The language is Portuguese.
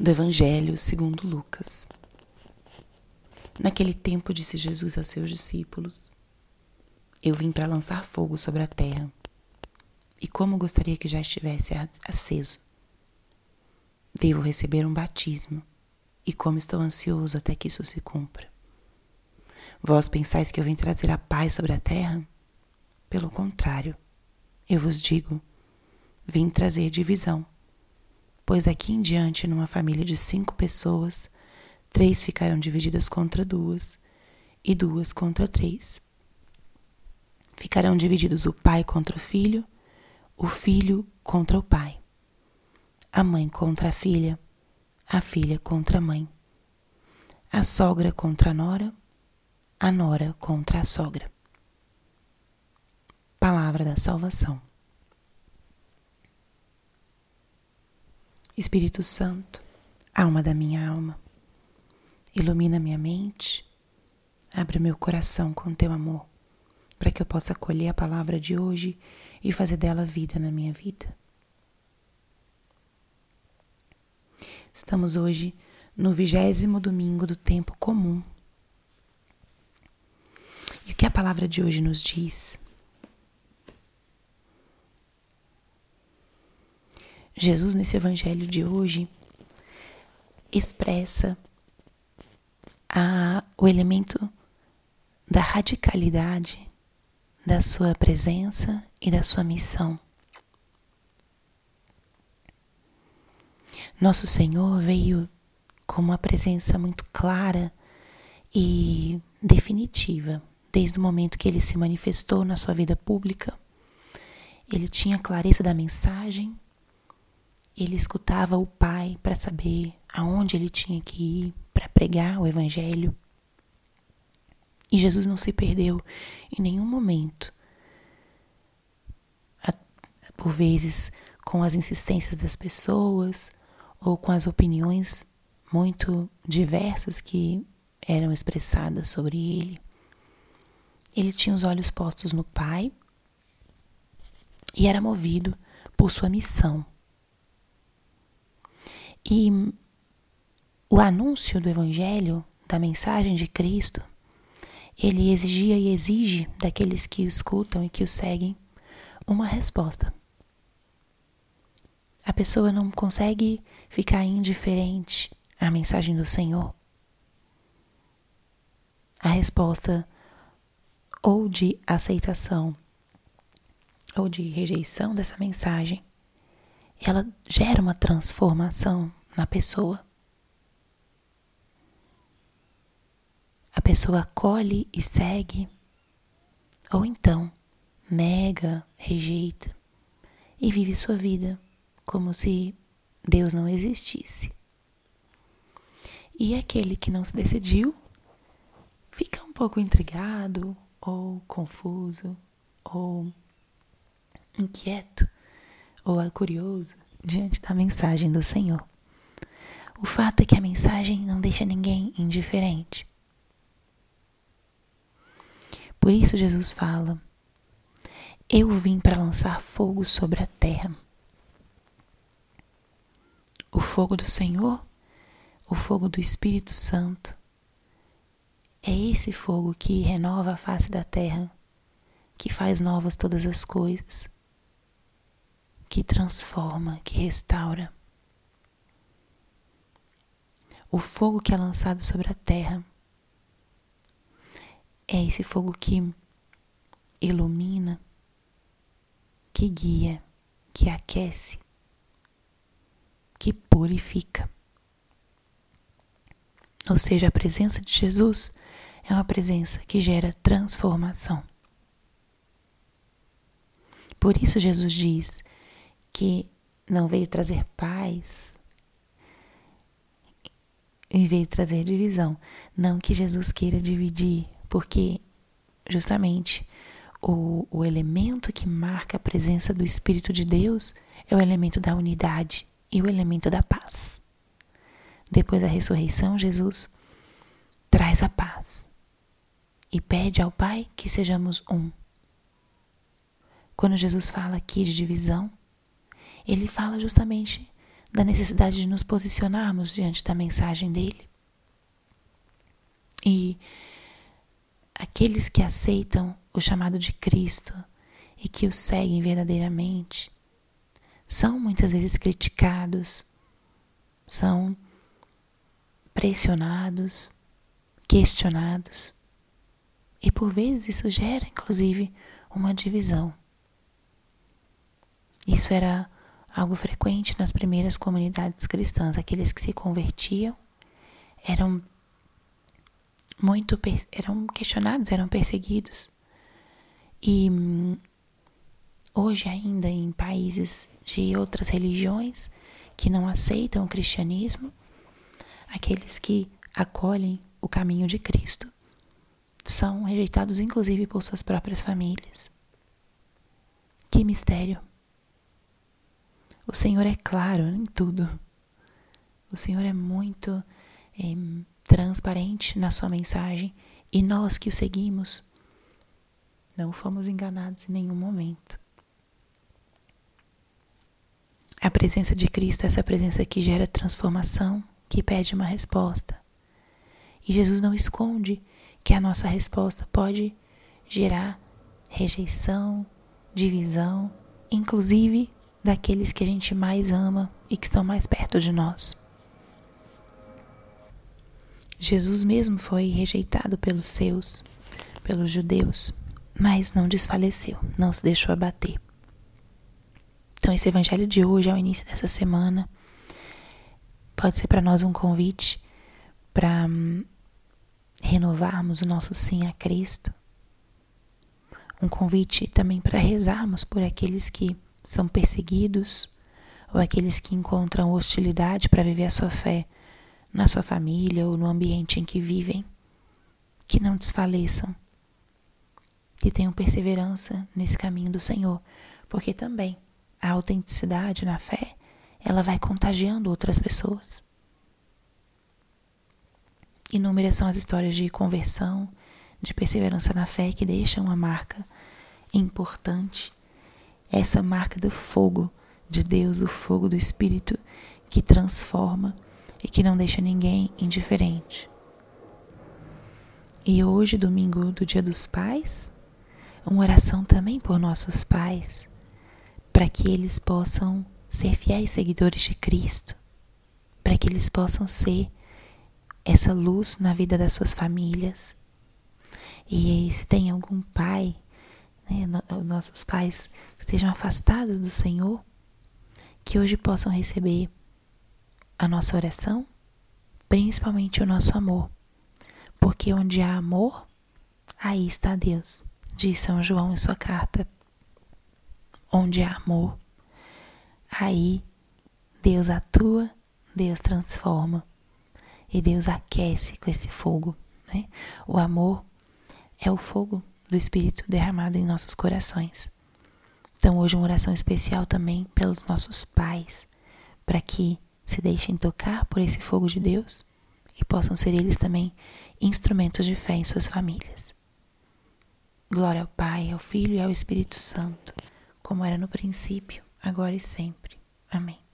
do Evangelho segundo Lucas. Naquele tempo disse Jesus a seus discípulos: Eu vim para lançar fogo sobre a terra, e como gostaria que já estivesse aceso. Devo receber um batismo, e como estou ansioso até que isso se cumpra. Vós pensais que eu vim trazer a paz sobre a terra? Pelo contrário, eu vos digo, vim trazer divisão pois aqui em diante, numa família de cinco pessoas, três ficarão divididas contra duas e duas contra três. Ficarão divididos o pai contra o filho, o filho contra o pai, a mãe contra a filha, a filha contra a mãe, a sogra contra a nora, a nora contra a sogra. Palavra da salvação. Espírito Santo, alma da minha alma, ilumina minha mente, abre meu coração com teu amor, para que eu possa acolher a palavra de hoje e fazer dela vida na minha vida. Estamos hoje no vigésimo domingo do tempo comum. E o que a palavra de hoje nos diz? Jesus, nesse evangelho de hoje, expressa a, o elemento da radicalidade da sua presença e da sua missão. Nosso Senhor veio com uma presença muito clara e definitiva, desde o momento que ele se manifestou na sua vida pública. Ele tinha clareza da mensagem ele escutava o Pai para saber aonde ele tinha que ir para pregar o Evangelho. E Jesus não se perdeu em nenhum momento. Por vezes, com as insistências das pessoas ou com as opiniões muito diversas que eram expressadas sobre ele. Ele tinha os olhos postos no Pai e era movido por sua missão. E o anúncio do Evangelho, da mensagem de Cristo, ele exigia e exige daqueles que o escutam e que o seguem uma resposta. A pessoa não consegue ficar indiferente à mensagem do Senhor. A resposta ou de aceitação ou de rejeição dessa mensagem ela gera uma transformação na pessoa. A pessoa acolhe e segue, ou então nega, rejeita e vive sua vida como se Deus não existisse. E aquele que não se decidiu fica um pouco intrigado, ou confuso, ou inquieto ou é curioso diante da mensagem do Senhor. O fato é que a mensagem não deixa ninguém indiferente. Por isso Jesus fala: Eu vim para lançar fogo sobre a terra. O fogo do Senhor, o fogo do Espírito Santo, é esse fogo que renova a face da terra, que faz novas todas as coisas que transforma, que restaura. O fogo que é lançado sobre a terra é esse fogo que ilumina, que guia, que aquece, que purifica. Ou seja, a presença de Jesus é uma presença que gera transformação. Por isso, Jesus diz que não veio trazer paz e veio trazer divisão. Não que Jesus queira dividir, porque justamente o, o elemento que marca a presença do Espírito de Deus é o elemento da unidade e o elemento da paz. Depois da ressurreição, Jesus traz a paz e pede ao Pai que sejamos um. Quando Jesus fala aqui de divisão, ele fala justamente da necessidade de nos posicionarmos diante da mensagem dele. E aqueles que aceitam o chamado de Cristo e que o seguem verdadeiramente são muitas vezes criticados, são pressionados, questionados. E por vezes isso gera, inclusive, uma divisão. Isso era algo frequente nas primeiras comunidades cristãs. Aqueles que se convertiam eram muito eram questionados, eram perseguidos. E hoje ainda em países de outras religiões que não aceitam o cristianismo, aqueles que acolhem o caminho de Cristo são rejeitados inclusive por suas próprias famílias. Que mistério! O Senhor é claro em tudo. O Senhor é muito é, transparente na sua mensagem e nós que o seguimos não fomos enganados em nenhum momento. A presença de Cristo é essa presença que gera transformação, que pede uma resposta. E Jesus não esconde que a nossa resposta pode gerar rejeição, divisão, inclusive daqueles que a gente mais ama e que estão mais perto de nós. Jesus mesmo foi rejeitado pelos seus, pelos judeus, mas não desfaleceu, não se deixou abater. Então, esse evangelho de hoje, ao início dessa semana, pode ser para nós um convite para hum, renovarmos o nosso sim a Cristo. Um convite também para rezarmos por aqueles que são perseguidos ou aqueles que encontram hostilidade para viver a sua fé na sua família ou no ambiente em que vivem, que não desfaleçam, que tenham perseverança nesse caminho do Senhor, porque também a autenticidade na fé, ela vai contagiando outras pessoas. Inúmeras são as histórias de conversão, de perseverança na fé que deixam uma marca importante essa marca do fogo de Deus, o fogo do Espírito que transforma e que não deixa ninguém indiferente. E hoje, domingo do Dia dos Pais, uma oração também por nossos pais, para que eles possam ser fiéis seguidores de Cristo, para que eles possam ser essa luz na vida das suas famílias. E se tem algum pai né, nossos pais estejam afastados do Senhor, que hoje possam receber a nossa oração, principalmente o nosso amor. Porque onde há amor, aí está Deus, diz São João em sua carta. Onde há amor, aí Deus atua, Deus transforma e Deus aquece com esse fogo. Né? O amor é o fogo do Espírito derramado em nossos corações. Então, hoje, uma oração especial também pelos nossos pais, para que se deixem tocar por esse fogo de Deus e possam ser eles também instrumentos de fé em suas famílias. Glória ao Pai, ao Filho e ao Espírito Santo, como era no princípio, agora e sempre. Amém.